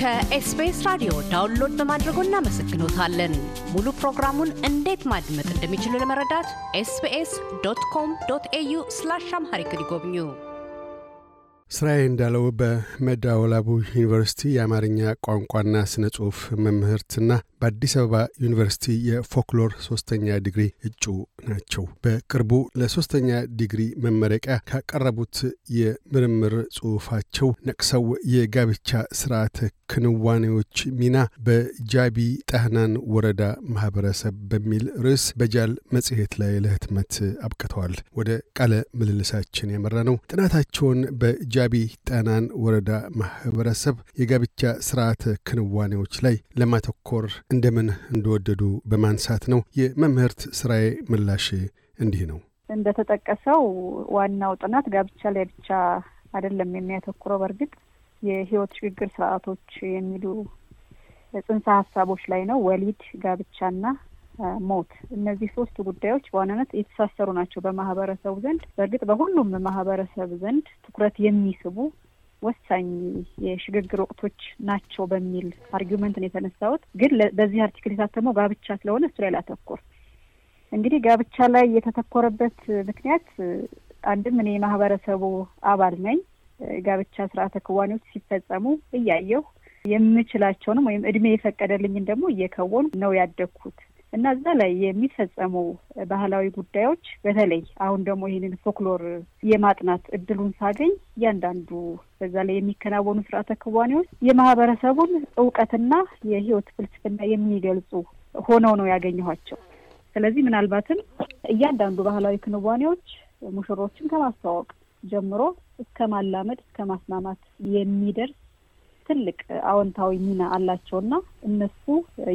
ከኤስቢኤስ ራዲዮ download በማድረጎ እናመሰግኖታለን። ሙሉ ፕሮግራሙን እንዴት ማድመጥ እንደሚችሉ ለመረዳት SBS dot com dot au slash Amharic ይጎብኙ። ስራዬ እንዳለው በመዳወላቡ ዩኒቨርሲቲ የአማርኛ ቋንቋና ስነ ጽሑፍ መምህርትና በአዲስ አበባ ዩኒቨርሲቲ የፎክሎር ሶስተኛ ዲግሪ እጩ ናቸው። በቅርቡ ለሶስተኛ ዲግሪ መመረቂያ ካቀረቡት የምርምር ጽሑፋቸው ነቅሰው የጋብቻ ስርዓተ ክንዋኔዎች ሚና በጃቢ ጠህናን ወረዳ ማህበረሰብ በሚል ርዕስ በጃል መጽሔት ላይ ለህትመት አብቅተዋል። ወደ ቃለ ምልልሳችን ያመራ ነው። ጥናታቸውን በጃቢ ጠህናን ወረዳ ማህበረሰብ የጋብቻ ስርዓተ ክንዋኔዎች ላይ ለማተኮር እንደምን እንደወደዱ በማንሳት ነው። የመምህርት ስራዬ ምላሽ እንዲህ ነው። እንደተጠቀሰው ዋናው ጥናት ጋብቻ ላይ ብቻ አይደለም የሚያተኩረው። በእርግጥ የህይወት ሽግግር ስርዓቶች የሚሉ ጽንሰ ሀሳቦች ላይ ነው። ወሊድ፣ ጋብቻና ሞት። እነዚህ ሶስት ጉዳዮች በዋናነት የተሳሰሩ ናቸው በማህበረሰቡ ዘንድ። በእርግጥ በሁሉም ማህበረሰብ ዘንድ ትኩረት የሚስቡ ወሳኝ የሽግግር ወቅቶች ናቸው በሚል argument ነው የተነሳሁት። ግን በዚህ article የታተመው ጋብቻ ስለሆነ እሱ ላይ ላተኩር። እንግዲህ ጋብቻ ላይ የተተኮረበት ምክንያት አንድም እኔ የማህበረሰቡ አባል ነኝ። ጋብቻ ስርዓተ ክዋኔዎች ሲፈጸሙ እያየሁ የምችላቸውንም ወይም እድሜ የፈቀደልኝን ደግሞ እየከወኑ ነው ያደግኩት እና እዛ ላይ የሚፈጸሙ ባህላዊ ጉዳዮች በተለይ አሁን ደግሞ ይህንን ፎክሎር የማጥናት እድሉን ሳገኝ እያንዳንዱ በዛ ላይ የሚከናወኑ ስርዓተ ክዋኔዎች የማህበረሰቡን እውቀትና የህይወት ፍልስፍና የሚገልጹ ሆነው ነው ያገኘኋቸው። ስለዚህ ምናልባትም እያንዳንዱ ባህላዊ ክንዋኔዎች ሙሽሮችን ከማስተዋወቅ ጀምሮ እስከ ማላመድ እስከ ማስማማት የሚደርስ ትልቅ አዎንታዊ ሚና አላቸውና እነሱ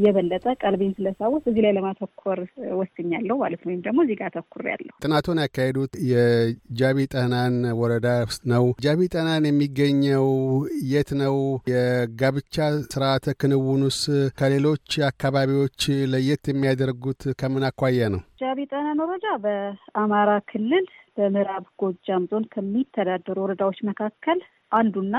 የበለጠ ቀልቤን ስለሳቡት እዚህ ላይ ለማተኮር ወስኛለሁ ማለት ነው። ወይም ደግሞ እዚህ ጋር አተኩሬያለሁ። ጥናቱን ያካሄዱት የጃቢ ጠህናን ወረዳ ውስጥ ነው። ጃቢ ጠህናን የሚገኘው የት ነው? የጋብቻ ስርዓተ ክንውኑስ ከሌሎች አካባቢዎች ለየት የሚያደርጉት ከምን አኳያ ነው? ጃቢ ጠህናን ወረዳ በአማራ ክልል በምዕራብ ጎጃም ዞን ከሚተዳደሩ ወረዳዎች መካከል አንዱና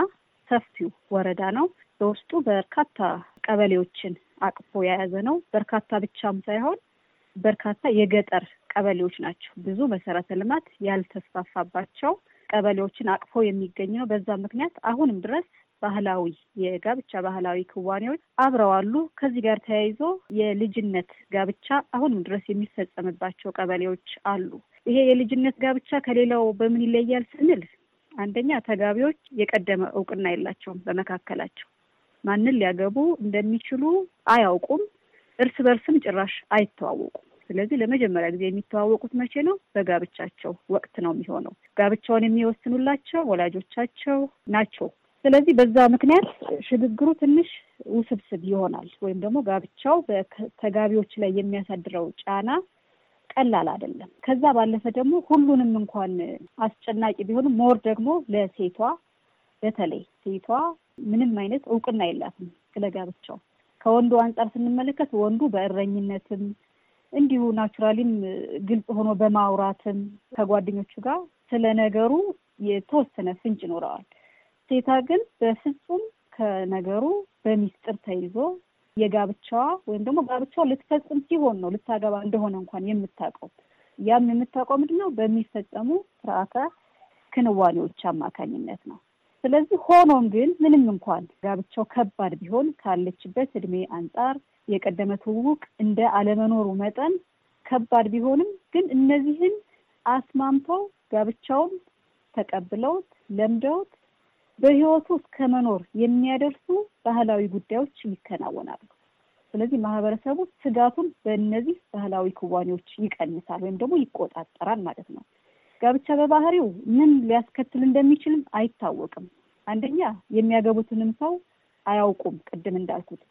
ሰፊው ወረዳ ነው። በውስጡ በርካታ ቀበሌዎችን አቅፎ የያዘ ነው። በርካታ ብቻም ሳይሆን በርካታ የገጠር ቀበሌዎች ናቸው። ብዙ መሰረተ ልማት ያልተስፋፋባቸው ቀበሌዎችን አቅፎ የሚገኝ ነው። በዛ ምክንያት አሁንም ድረስ ባህላዊ የጋብቻ ባህላዊ ክዋኔዎች አብረዋሉ። ከዚህ ጋር ተያይዞ የልጅነት ጋብቻ አሁንም ድረስ የሚፈጸምባቸው ቀበሌዎች አሉ። ይሄ የልጅነት ጋብቻ ከሌላው በምን ይለያል ስንል አንደኛ ተጋቢዎች የቀደመ እውቅና የላቸውም። በመካከላቸው ማንን ሊያገቡ እንደሚችሉ አያውቁም። እርስ በርስም ጭራሽ አይተዋወቁም። ስለዚህ ለመጀመሪያ ጊዜ የሚተዋወቁት መቼ ነው? በጋብቻቸው ወቅት ነው የሚሆነው። ጋብቻውን የሚወስኑላቸው ወላጆቻቸው ናቸው። ስለዚህ በዛ ምክንያት ሽግግሩ ትንሽ ውስብስብ ይሆናል። ወይም ደግሞ ጋብቻው በተጋቢዎች ላይ የሚያሳድረው ጫና ቀላል አይደለም። ከዛ ባለፈ ደግሞ ሁሉንም እንኳን አስጨናቂ ቢሆንም more ደግሞ ለሴቷ በተለይ ሴቷ ምንም አይነት እውቅና የላትም ስለ ጋብቻው። ከወንዱ አንጻር ስንመለከት ወንዱ በእረኝነትም እንዲሁ ናቹራሊም ግልጽ ሆኖ በማውራትም ከጓደኞቹ ጋር ስለ ነገሩ የተወሰነ ፍንጭ ይኖረዋል። ሴቷ ግን በፍጹም ከነገሩ በሚስጥር ተይዞ የጋብቻዋ ወይም ደግሞ ጋብቻዋ ልትፈጽም ሲሆን ነው ልታገባ እንደሆነ እንኳን የምታውቀው። ያም የምታውቀው ምንድን ነው? በሚፈጸሙ ስርዓተ ክንዋኔዎች አማካኝነት ነው። ስለዚህ ሆኖም ግን ምንም እንኳን ጋብቻው ከባድ ቢሆን ካለችበት እድሜ አንጻር የቀደመ ትውውቅ እንደ አለመኖሩ መጠን ከባድ ቢሆንም ግን እነዚህን አስማምተው ጋብቻውን ተቀብለውት ለምደውት በህይወቱ እስከ መኖር የሚያደርሱ ባህላዊ ጉዳዮች ይከናወናሉ። ስለዚህ ማህበረሰቡ ስጋቱን በእነዚህ ባህላዊ ክዋኔዎች ይቀንሳል ወይም ደግሞ ይቆጣጠራል ማለት ነው። ጋብቻ በባህሪው ምን ሊያስከትል እንደሚችልም አይታወቅም። አንደኛ የሚያገቡትንም ሰው አያውቁም፣ ቅድም እንዳልኩት።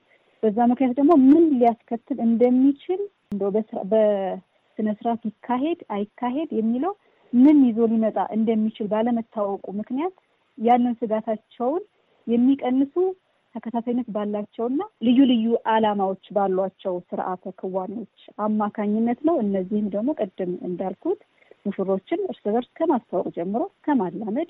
በዛ ምክንያት ደግሞ ምን ሊያስከትል እንደሚችል እንደው በስነ ስርዓት ይካሄድ አይካሄድ የሚለው ምን ይዞ ሊመጣ እንደሚችል ባለመታወቁ ምክንያት ያንን ስጋታቸውን የሚቀንሱ ተከታታይነት ባላቸውና ልዩ ልዩ ዓላማዎች ባሏቸው ስርዓተ ክዋኔዎች አማካኝነት ነው። እነዚህም ደግሞ ቅድም እንዳልኩት ሙሽሮችን እርስ በርስ ከማስተዋወቅ ጀምሮ ከማላመድ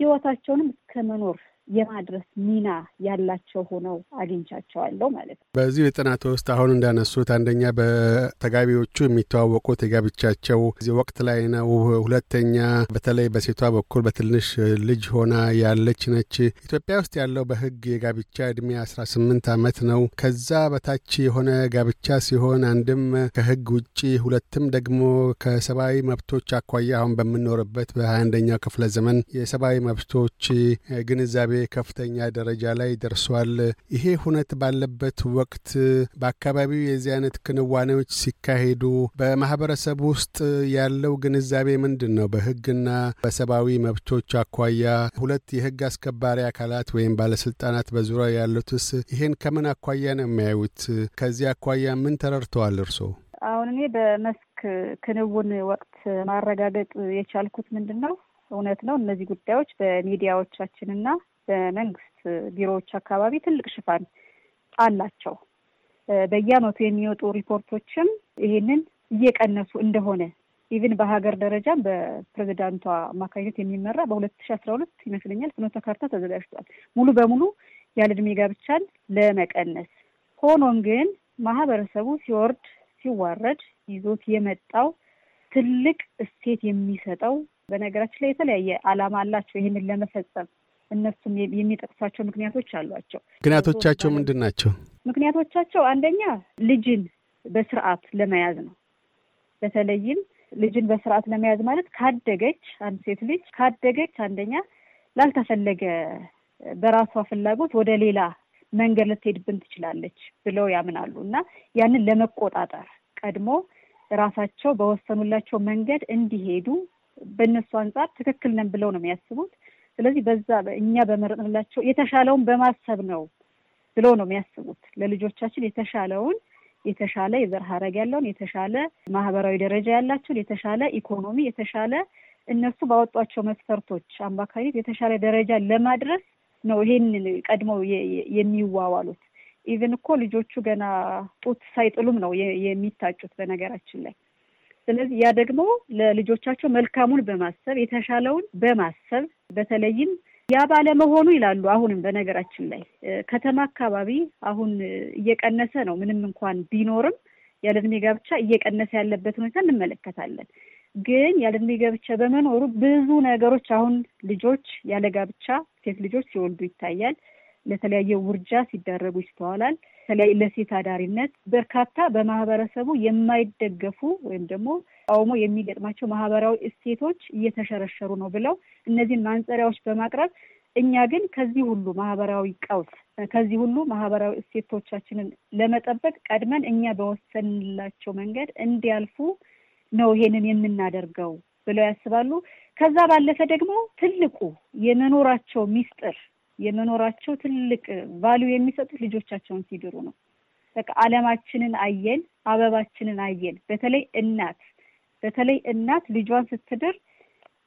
ህይወታቸውንም እስከ መኖር የማድረስ ሚና ያላቸው ሆነው አግኝቻቸዋለሁ ማለት ነው። በዚሁ የጥናት ውስጥ አሁን እንዳነሱት አንደኛ በተጋቢዎቹ የሚተዋወቁት የጋብቻቸው እዚህ ወቅት ላይ ነው። ሁለተኛ በተለይ በሴቷ በኩል በትንሽ ልጅ ሆና ያለች ነች። ኢትዮጵያ ውስጥ ያለው በሕግ የጋብቻ እድሜ አስራ ስምንት ዓመት ነው። ከዛ በታች የሆነ ጋብቻ ሲሆን አንድም ከሕግ ውጪ ሁለትም ደግሞ ከሰብአዊ መብቶች አኳያ አሁን በምንኖርበት በሀያ አንደኛው ክፍለ ዘመን የሰብአዊ መብቶች ግንዛቤ ከፍተኛ ደረጃ ላይ ደርሷል። ይሄ ሁነት ባለበት ወቅት በአካባቢው የዚህ አይነት ክንዋኔዎች ሲካሄዱ በማህበረሰቡ ውስጥ ያለው ግንዛቤ ምንድን ነው? በህግና በሰብአዊ መብቶች አኳያ ሁለት የህግ አስከባሪ አካላት ወይም ባለስልጣናት በዙሪያ ያሉትስ ይሄን ከምን አኳያ ነው የሚያዩት? ከዚህ አኳያ ምን ተረድተዋል እርስዎ? አሁን እኔ በመስክ ክንውን ወቅት ማረጋገጥ የቻልኩት ምንድን ነው እውነት ነው እነዚህ ጉዳዮች በሚዲያዎቻችንና በመንግስት ቢሮዎች አካባቢ ትልቅ ሽፋን አላቸው። በየአመቱ የሚወጡ ሪፖርቶችም ይሄንን እየቀነሱ እንደሆነ even በሀገር ደረጃ በፕሬዚዳንቷ አማካኝነት የሚመራ በሁለት ሺ አስራ ሁለት ይመስለኛል ፍኖተ ካርታ ተዘጋጅቷል ሙሉ በሙሉ ያለ እድሜ ጋብቻን ለመቀነስ። ሆኖም ግን ማህበረሰቡ ሲወርድ ሲዋረድ ይዞት የመጣው ትልቅ እሴት የሚሰጠው በነገራችን ላይ የተለያየ ዓላማ አላቸው ይህንን ለመፈጸም እነሱም የሚጠቅሷቸው ምክንያቶች አሏቸው። ምክንያቶቻቸው ምንድን ናቸው? ምክንያቶቻቸው አንደኛ ልጅን በስርዓት ለመያዝ ነው። በተለይም ልጅን በስርዓት ለመያዝ ማለት ካደገች አንድ ሴት ልጅ ካደገች አንደኛ ላልተፈለገ በራሷ ፍላጎት ወደ ሌላ መንገድ ልትሄድብን ትችላለች ብለው ያምናሉ እና ያንን ለመቆጣጠር ቀድሞ ራሳቸው በወሰኑላቸው መንገድ እንዲሄዱ በእነሱ አንጻር ትክክል ነን ብለው ነው የሚያስቡት። ስለዚህ በዛ እኛ በመረጥንላቸው የተሻለውን በማሰብ ነው ብለው ነው የሚያስቡት። ለልጆቻችን የተሻለውን የተሻለ የዘር ሀረግ ያለውን የተሻለ ማህበራዊ ደረጃ ያላቸውን የተሻለ ኢኮኖሚ የተሻለ እነሱ ባወጧቸው መስፈርቶች አማካኝነት የተሻለ ደረጃ ለማድረስ ነው ይሄንን ቀድመው የሚዋዋሉት። even እኮ ልጆቹ ገና ጡት ሳይጥሉም ነው የሚታጩት በነገራችን ላይ። ስለዚህ ያ ደግሞ ለልጆቻቸው መልካሙን በማሰብ የተሻለውን በማሰብ በተለይም ያ ባለመሆኑ ይላሉ። አሁንም በነገራችን ላይ ከተማ አካባቢ አሁን እየቀነሰ ነው። ምንም እንኳን ቢኖርም ያለ ጋብቻ እየቀነሰ ያለበት ሁኔታ እንመለከታለን። ግን ያለ ጋብቻ በመኖሩ ብዙ ነገሮች አሁን ልጆች ያለ ጋብቻ ሴት ልጆች ሲወልዱ ይታያል። ለተለያየ ውርጃ ሲዳረጉ ይስተዋላል። ለሴት አዳሪነት በርካታ በማህበረሰቡ የማይደገፉ ወይም ደግሞ ቃውሞ የሚገጥማቸው ማህበራዊ እሴቶች እየተሸረሸሩ ነው ብለው እነዚህን ማንጸሪያዎች በማቅረብ እኛ ግን ከዚህ ሁሉ ማህበራዊ ቀውስ ከዚህ ሁሉ ማህበራዊ እሴቶቻችንን ለመጠበቅ ቀድመን እኛ በወሰንላቸው መንገድ እንዲያልፉ ነው ይሄንን የምናደርገው ብለው ያስባሉ። ከዛ ባለፈ ደግሞ ትልቁ የመኖራቸው ሚስጥር የመኖራቸው ትልቅ value የሚሰጡት ልጆቻቸውን ሲድሩ ነው። በቃ ዓለማችንን አየን፣ አበባችንን አየን። በተለይ እናት በተለይ እናት ልጇን ስትድር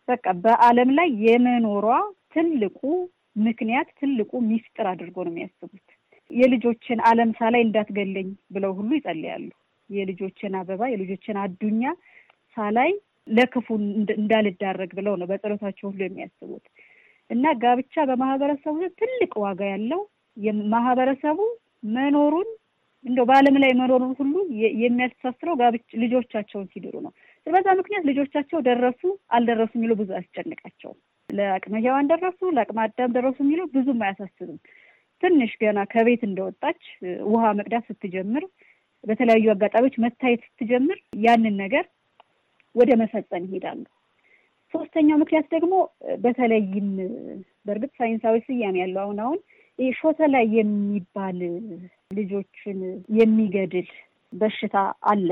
በቃ በዓለም ላይ የመኖሯ ትልቁ ምክንያት ትልቁ ሚስጥር አድርጎ ነው የሚያስቡት። የልጆችን ዓለም ሳላይ እንዳትገለኝ ብለው ሁሉ ይጸልያሉ። የልጆችን አበባ የልጆችን አዱኛ ሳላይ ለክፉ እንዳልዳረግ ብለው ነው በጸሎታቸው ሁሉ የሚያስቡት። እና ጋብቻ በማህበረሰቡ ትልቅ ዋጋ ያለው ማህበረሰቡ መኖሩን እንደው በዓለም ላይ መኖሩን ሁሉ የሚያስተሳስረው ጋብቻ ልጆቻቸውን ሲድሩ ነው። በዛ ምክንያት ልጆቻቸው ደረሱ አልደረሱ የሚለው ብዙ አያስጨንቃቸውም። ለአቅመ ሔዋን ደረሱ ለአቅመ አዳም ደረሱ የሚለው ብዙም አያሳስብም። ትንሽ ገና ከቤት እንደወጣች ውሃ መቅዳት ስትጀምር፣ በተለያዩ አጋጣሚዎች መታየት ስትጀምር ያንን ነገር ወደ መፈጸም ይሄዳሉ። ሶስተኛው ምክንያት ደግሞ በተለይም በእርግጥ ሳይንሳዊ ስያሜ ያለው አሁን አሁን ሾተ ላይ የሚባል ልጆችን የሚገድል በሽታ አለ።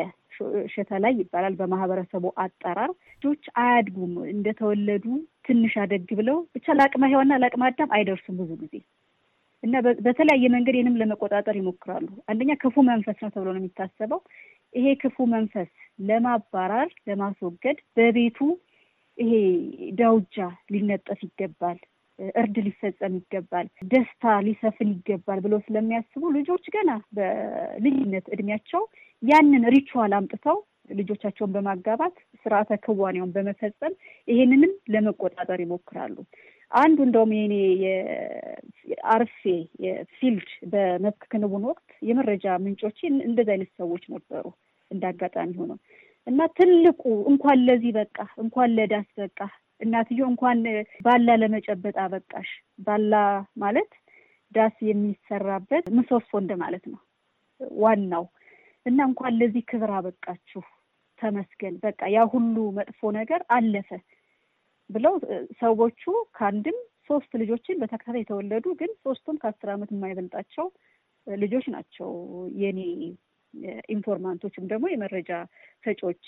ሾተ ላይ ይባላል በማህበረሰቡ አጠራር። ልጆች አያድጉም። እንደተወለዱ ትንሽ አደግ ብለው ብቻ ለአቅመ ሔዋንና ለአቅመ አዳም አይደርሱም ብዙ ጊዜ እና በተለያየ መንገድ ይህንም ለመቆጣጠር ይሞክራሉ። አንደኛ ክፉ መንፈስ ነው ተብሎ ነው የሚታሰበው። ይሄ ክፉ መንፈስ ለማባረር ለማስወገድ በቤቱ ይሄ ዳውጃ ሊነጠፍ ይገባል፣ እርድ ሊፈጸም ይገባል፣ ደስታ ሊሰፍን ይገባል ብለው ስለሚያስቡ ልጆች ገና በልጅነት እድሜያቸው ያንን ሪቹዋል አምጥተው ልጆቻቸውን በማጋባት ስርዓተ ክዋኔውን በመፈጸም ይሄንንም ለመቆጣጠር ይሞክራሉ። አንዱ እንደውም የኔ አርፌ የፊልድ በመስክ ክንውን ወቅት የመረጃ ምንጮቼ እንደዚህ አይነት ሰዎች ነበሩ። እንደ አጋጣሚ ሆነው እና ትልቁ እንኳን ለዚህ በቃ እንኳን ለዳስ በቃ እናትዮ እንኳን ባላ ለመጨበጥ አበቃሽ። ባላ ማለት ዳስ የሚሰራበት ምሰሶ እንደማለት ነው ዋናው እና እንኳን ለዚህ ክብር አበቃችሁ ተመስገን፣ በቃ ያ ሁሉ መጥፎ ነገር አለፈ ብለው ሰዎቹ ከአንድም ሶስት ልጆችን በተከታታይ የተወለዱ ግን ሶስቱም ከአስር ዓመት የማይበልጣቸው ልጆች ናቸው የኔ informant ኦችም ደግሞ የመረጃ ሰጪዎቼ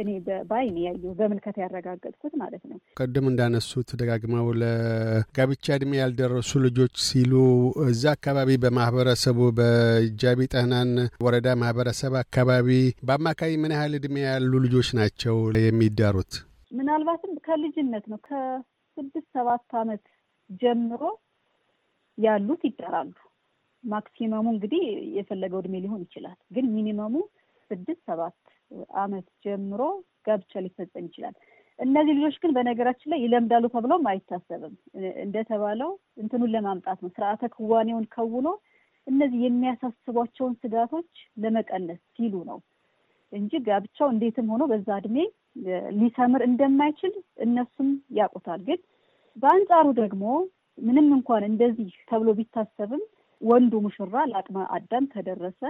እኔ በአይኔ ያየሁ በምልከታ ያረጋገጥኩት ማለት ነው። ቅድም እንዳነሱት ደጋግመው ለጋብቻ እድሜ ያልደረሱ ልጆች ሲሉ እዛ አካባቢ በማህበረሰቡ በጃቢ ጠህናን ወረዳ ማህበረሰብ አካባቢ በአማካይ ምን ያህል እድሜ ያሉ ልጆች ናቸው የሚዳሩት? ምናልባትም ከልጅነት ነው ከስድስት ሰባት ዓመት ጀምሮ ያሉት ይዳራሉ። ማክሲመሙ እንግዲህ የፈለገው እድሜ ሊሆን ይችላል፣ ግን ሚኒመሙ ስድስት ሰባት ዓመት ጀምሮ ጋብቻ ሊፈጸም ይችላል። እነዚህ ልጆች ግን በነገራችን ላይ ይለምዳሉ ተብሎም አይታሰብም። እንደተባለው እንትኑን ለማምጣት ነው ስርዓተ ክዋኔውን ከውኖ እነዚህ የሚያሳስቧቸውን ስጋቶች ለመቀነስ ሲሉ ነው እንጂ ጋብቻው እንዴትም ሆኖ በዛ እድሜ ሊሰምር እንደማይችል እነሱም ያውቁታል። ግን በአንጻሩ ደግሞ ምንም እንኳን እንደዚህ ተብሎ ቢታሰብም ወንዱ ሙሽራ ለአቅመ አዳም ከደረሰ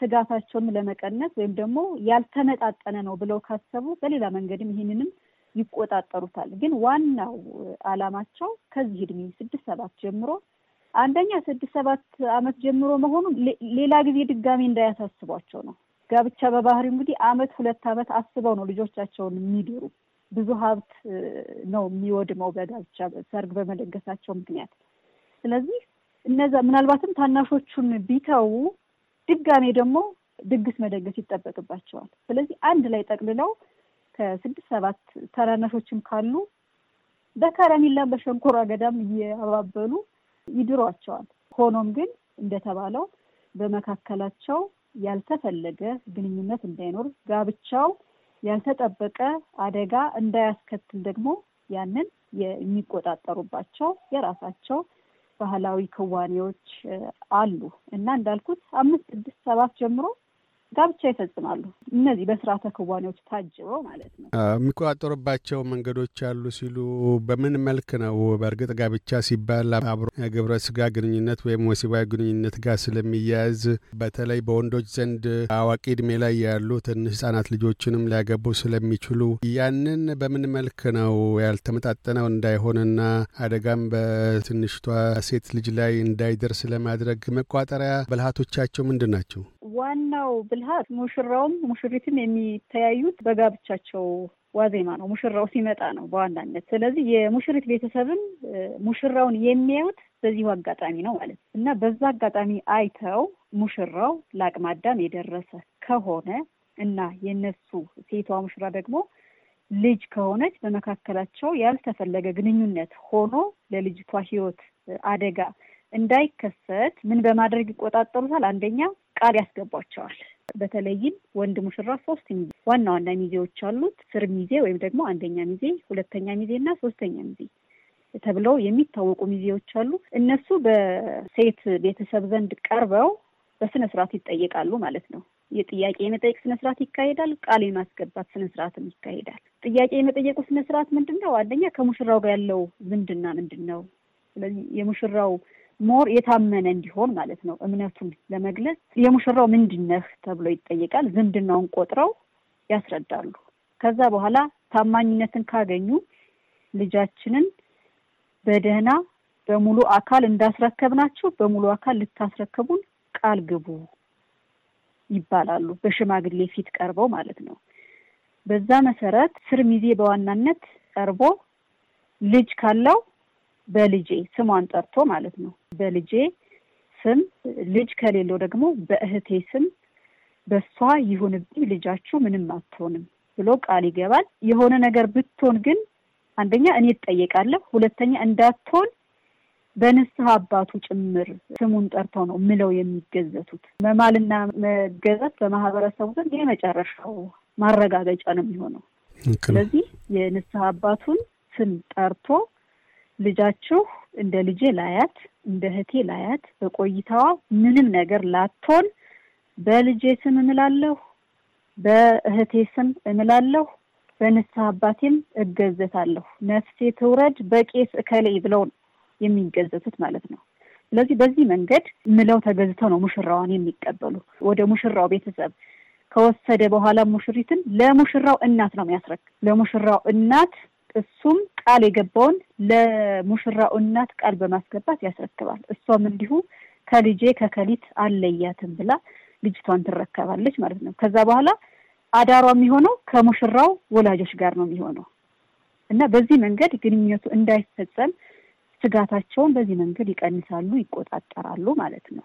ስጋታቸውን ለመቀነስ ወይም ደግሞ ያልተመጣጠነ ነው ብለው ካሰቡ በሌላ መንገድም ይህንንም ይቆጣጠሩታል። ግን ዋናው ዓላማቸው ከዚህ እድሜ ስድስት ሰባት ጀምሮ አንደኛ ስድስት ሰባት ዓመት ጀምሮ መሆኑ ሌላ ጊዜ ድጋሚ እንዳያሳስቧቸው ነው። ጋብቻ በባህሪው እንግዲህ ዓመት ሁለት ዓመት አስበው ነው ልጆቻቸውን የሚድሩ። ብዙ ሀብት ነው የሚወድመው በጋብቻ ሰርግ በመደገሳቸው ምክንያት። ስለዚህ እነዛ ምናልባትም ታናሾቹን ቢተዉ ድጋሜ ደግሞ ድግስ መደገስ ይጠበቅባቸዋል። ስለዚህ አንድ ላይ ጠቅልለው ከስድስት ሰባት ታናናሾችም ካሉ በከረሚላም በሸንኮራ አገዳም እያባበሉ ይድሯቸዋል። ሆኖም ግን እንደተባለው በመካከላቸው ያልተፈለገ ግንኙነት እንዳይኖር ጋብቻው ያልተጠበቀ አደጋ እንዳያስከትል ደግሞ ያንን የሚቆጣጠሩባቸው የራሳቸው ባህላዊ ክዋኔዎች አሉ። እና እንዳልኩት አምስት ስድስት ሰባት ጀምሮ ጋብቻ ይፈጽማሉ። እነዚህ በስርዓተ ክዋኔዎች ታጅበው ማለት ነው። የሚቆጣጠሩባቸው መንገዶች አሉ ሲሉ በምን መልክ ነው? በእርግጥ ጋብቻ ሲባል አብሮ ግብረ ስጋ ግንኙነት ወይም ወሲባዊ ግንኙነት ጋር ስለሚያያዝ በተለይ በወንዶች ዘንድ አዋቂ እድሜ ላይ ያሉ ትንሽ ህጻናት ልጆችንም ሊያገቡ ስለሚችሉ ያንን በምን መልክ ነው ያልተመጣጠነው እንዳይሆንና አደጋም በትንሽቷ ሴት ልጅ ላይ እንዳይደርስ ለማድረግ መቋጠሪያ ብልሃቶቻቸው ምንድን ናቸው? ዋናው ብልሃት ሙሽራውም ሙሽሪትም የሚተያዩት በጋብቻቸው ዋዜማ ነው። ሙሽራው ሲመጣ ነው በዋናነት። ስለዚህ የሙሽሪት ቤተሰብም ሙሽራውን የሚያዩት በዚሁ አጋጣሚ ነው ማለት ነው እና በዛ አጋጣሚ አይተው ሙሽራው ለአቅመ አዳም የደረሰ ከሆነ እና የነሱ ሴቷ ሙሽራ ደግሞ ልጅ ከሆነች በመካከላቸው ያልተፈለገ ግንኙነት ሆኖ ለልጅቷ ሕይወት አደጋ እንዳይከሰት ምን በማድረግ ይቆጣጠሩታል? አንደኛ ቃል ያስገቧቸዋል። በተለይም ወንድ ሙሽራ ሶስት ሚዜ ዋና ዋና ሚዜዎች አሉት። ስር ሚዜ ወይም ደግሞ አንደኛ ሚዜ፣ ሁለተኛ ሚዜ እና ሶስተኛ ሚዜ ተብለው የሚታወቁ ሚዜዎች አሉ። እነሱ በሴት ቤተሰብ ዘንድ ቀርበው በስነ ስርዓት ይጠየቃሉ ማለት ነው። የጥያቄ የመጠየቅ ስነ ስርዓት ይካሄዳል። ቃል የማስገባት ስነ ስርዓትም ይካሄዳል። ጥያቄ የመጠየቁ ስነ ስርዓት ምንድን ነው? አንደኛ ከሙሽራው ጋር ያለው ዝምድና ምንድን ነው? ስለዚህ የሙሽራው more የታመነ እንዲሆን ማለት ነው። እምነቱን ለመግለጽ የሙሽራው ምንድነህ ተብሎ ይጠየቃል። ዝምድናውን ቆጥረው ያስረዳሉ። ከዛ በኋላ ታማኝነትን ካገኙ ልጃችንን በደህና በሙሉ አካል እንዳስረከብናችሁ በሙሉ አካል ልታስረከቡን ቃል ግቡ ይባላሉ። በሽማግሌ ፊት ቀርበው ማለት ነው። በዛ መሰረት ስር ሚዜ በዋናነት ቀርቦ ልጅ ካለው በልጄ ስሟን ጠርቶ ማለት ነው። በልጄ ስም ልጅ ከሌለው ደግሞ በእህቴ ስም በሷ ይሁንብኝ ልጃችሁ ምንም አትሆንም ብሎ ቃል ይገባል። የሆነ ነገር ብትሆን ግን አንደኛ እኔ እጠየቃለሁ፣ ሁለተኛ እንዳትሆን በንስሐ አባቱ ጭምር ስሙን ጠርተው ነው ምለው የሚገዘቱት። መማልና መገዘት በማህበረሰቡ ዘንድ የመጨረሻው ማረጋገጫ ነው የሚሆነው። ስለዚህ የንስሐ አባቱን ስም ጠርቶ ልጃችሁ እንደ ልጄ ላያት እንደ እህቴ ላያት በቆይታዋ ምንም ነገር ላትሆን በልጄ ስም እምላለሁ፣ በእህቴ ስም እምላለሁ፣ በንስሐ አባቴም እገዘታለሁ፣ ነፍሴ ትውረድ በቄስ እከሌ ብለው የሚገዘቱት ማለት ነው። ስለዚህ በዚህ መንገድ ምለው ተገዝተው ነው ሙሽራዋን የሚቀበሉ። ወደ ሙሽራው ቤተሰብ ከወሰደ በኋላ ሙሽሪትን ለሙሽራው እናት ነው የሚያስረክብ። ለሙሽራው እናት እሱም ቃል የገባውን ለሙሽራው እናት ቃል በማስገባት ያስረክባል። እሷም እንዲሁ ከልጄ ከከሊት አለያትም ብላ ልጅቷን ትረከባለች ማለት ነው። ከዛ በኋላ አዳሯ የሚሆነው ከሙሽራው ወላጆች ጋር ነው የሚሆነው እና በዚህ መንገድ ግንኙነቱ እንዳይፈጸም ስጋታቸውን በዚህ መንገድ ይቀንሳሉ፣ ይቆጣጠራሉ ማለት ነው።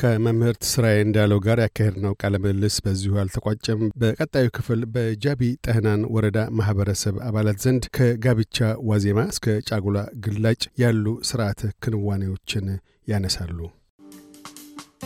ከመምህርት ስራዬ እንዳለው ጋር ያካሄድነው ቃለ ምልልስ በዚሁ አልተቋጨም። በቀጣዩ ክፍል በጃቢ ጠህናን ወረዳ ማህበረሰብ አባላት ዘንድ ከጋብቻ ዋዜማ እስከ ጫጉላ ግላጭ ያሉ ስርዓተ ክንዋኔዎችን ያነሳሉ።